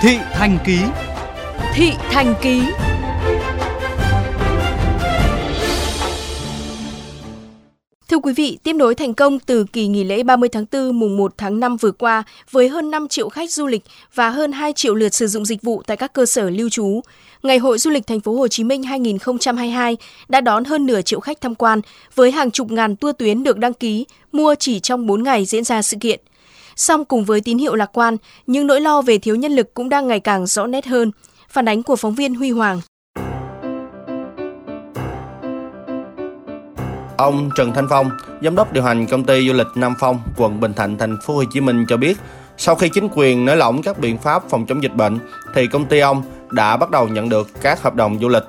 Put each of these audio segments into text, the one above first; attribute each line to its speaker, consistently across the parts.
Speaker 1: Thị Thành Ký
Speaker 2: Thị Thành Ký Thưa quý vị, tiếp nối thành công từ kỳ nghỉ lễ 30 tháng 4 mùng 1 tháng 5 vừa qua với hơn 5 triệu khách du lịch và hơn 2 triệu lượt sử dụng dịch vụ tại các cơ sở lưu trú. Ngày hội du lịch thành phố Hồ Chí Minh 2022 đã đón hơn nửa triệu khách tham quan với hàng chục ngàn tour tuyến được đăng ký, mua chỉ trong 4 ngày diễn ra sự kiện. Song cùng với tín hiệu lạc quan, những nỗi lo về thiếu nhân lực cũng đang ngày càng rõ nét hơn. Phản ánh của phóng viên Huy Hoàng.
Speaker 3: Ông Trần Thanh Phong, giám đốc điều hành công ty du lịch Nam Phong, quận Bình Thạnh, thành phố Hồ Chí Minh cho biết, sau khi chính quyền nới lỏng các biện pháp phòng chống dịch bệnh thì công ty ông đã bắt đầu nhận được các hợp đồng du lịch.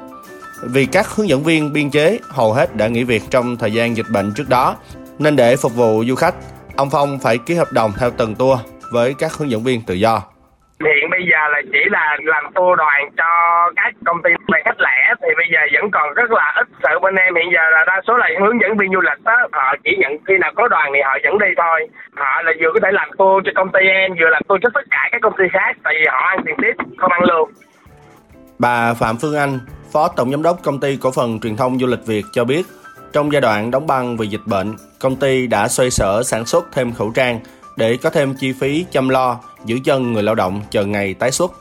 Speaker 3: Vì các hướng dẫn viên biên chế hầu hết đã nghỉ việc trong thời gian dịch bệnh trước đó, nên để phục vụ du khách, ông Phong phải ký hợp đồng theo từng tour với các hướng dẫn viên tự do.
Speaker 4: Hiện bây giờ là chỉ là làm tour đoàn cho các công ty về khách lẻ thì bây giờ vẫn còn rất là ít sự. Bên em hiện giờ là đa số là hướng dẫn viên du lịch đó họ chỉ nhận khi nào có đoàn thì họ dẫn đi thôi. Họ là vừa có thể làm tour cho công ty em vừa làm tour cho tất cả các công ty khác tại vì họ ăn tiền tiếp không ăn lương.
Speaker 3: Bà Phạm Phương Anh Phó Tổng Giám đốc Công ty Cổ phần Truyền thông Du lịch Việt cho biết, trong giai đoạn đóng băng vì dịch bệnh, công ty đã xoay sở sản xuất thêm khẩu trang để có thêm chi phí chăm lo, giữ chân người lao động chờ ngày tái xuất.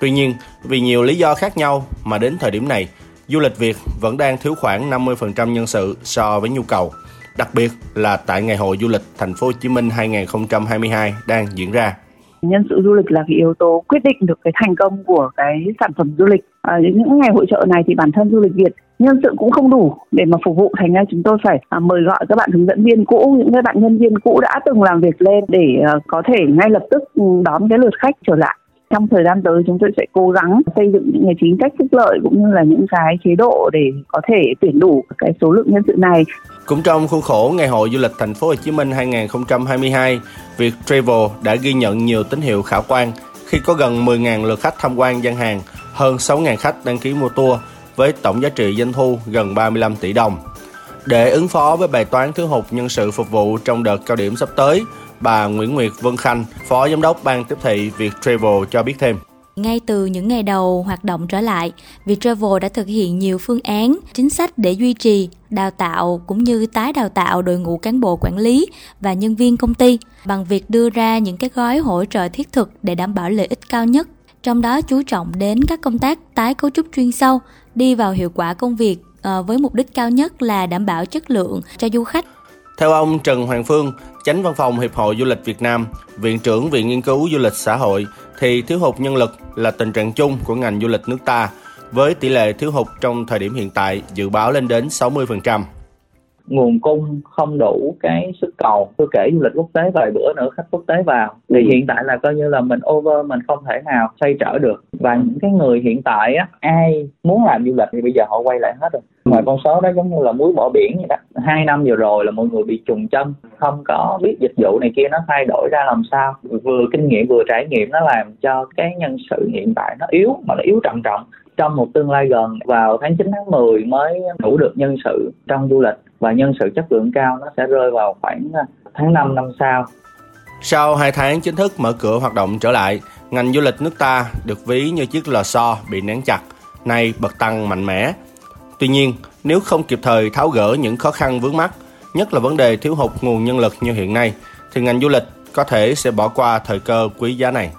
Speaker 3: Tuy nhiên, vì nhiều lý do khác nhau mà đến thời điểm này, du lịch Việt vẫn đang thiếu khoảng 50% nhân sự so với nhu cầu, đặc biệt là tại Ngày hội du lịch Thành phố Hồ Chí Minh 2022 đang diễn ra
Speaker 5: nhân sự du lịch là cái yếu tố quyết định được cái thành công của cái sản phẩm du lịch. À, những ngày hội trợ này thì bản thân du lịch việt nhân sự cũng không đủ để mà phục vụ. Thành ra chúng tôi phải à, mời gọi các bạn hướng dẫn viên cũ những cái bạn nhân viên cũ đã từng làm việc lên để à, có thể ngay lập tức đón cái lượt khách trở lại. Trong thời gian tới chúng tôi sẽ cố gắng xây dựng những cái chính sách phúc lợi cũng như là những cái chế độ để có thể tuyển đủ cái số lượng nhân sự này.
Speaker 3: Cũng trong khuôn khổ Ngày hội du lịch thành phố Hồ Chí Minh 2022, Việt Travel đã ghi nhận nhiều tín hiệu khả quan khi có gần 10.000 lượt khách tham quan gian hàng, hơn 6.000 khách đăng ký mua tour với tổng giá trị doanh thu gần 35 tỷ đồng. Để ứng phó với bài toán thiếu hụt nhân sự phục vụ trong đợt cao điểm sắp tới, bà Nguyễn Nguyệt Vân Khanh, Phó Giám đốc Ban tiếp thị Việt Travel cho biết thêm.
Speaker 6: Ngay từ những ngày đầu hoạt động trở lại, Viettravel đã thực hiện nhiều phương án, chính sách để duy trì, đào tạo cũng như tái đào tạo đội ngũ cán bộ quản lý và nhân viên công ty bằng việc đưa ra những cái gói hỗ trợ thiết thực để đảm bảo lợi ích cao nhất. Trong đó chú trọng đến các công tác tái cấu trúc chuyên sâu, đi vào hiệu quả công việc ờ, với mục đích cao nhất là đảm bảo chất lượng cho du khách.
Speaker 3: Theo ông Trần Hoàng Phương, Chánh Văn phòng Hiệp hội Du lịch Việt Nam, Viện trưởng Viện Nghiên cứu Du lịch Xã hội, thì thiếu hụt nhân lực là tình trạng chung của ngành du lịch nước ta, với tỷ lệ thiếu hụt trong thời điểm hiện tại dự báo lên đến 60%
Speaker 7: nguồn cung không đủ cái sức cầu. Tôi kể du lịch quốc tế vài bữa nữa khách quốc tế vào. Thì hiện tại là coi như là mình over mình không thể nào xoay trở được. Và những cái người hiện tại á ai muốn làm du lịch thì bây giờ họ quay lại hết rồi. Mà con số đó giống như là muối bỏ biển vậy đó. Hai năm vừa rồi là mọi người bị trùng chân không có biết dịch vụ này kia nó thay đổi ra làm sao. Vừa kinh nghiệm vừa trải nghiệm nó làm cho cái nhân sự hiện tại nó yếu mà nó yếu trầm trọng. Trong một tương lai gần vào tháng 9 tháng 10 mới đủ được nhân sự trong du lịch và nhân sự chất lượng cao nó sẽ rơi vào khoảng à, tháng 5 năm sau.
Speaker 3: Sau 2 tháng chính thức mở cửa hoạt động trở lại, ngành du lịch nước ta được ví như chiếc lò xo bị nén chặt, nay bật tăng mạnh mẽ. Tuy nhiên, nếu không kịp thời tháo gỡ những khó khăn vướng mắt, nhất là vấn đề thiếu hụt nguồn nhân lực như hiện nay, thì ngành du lịch có thể sẽ bỏ qua thời cơ quý giá này.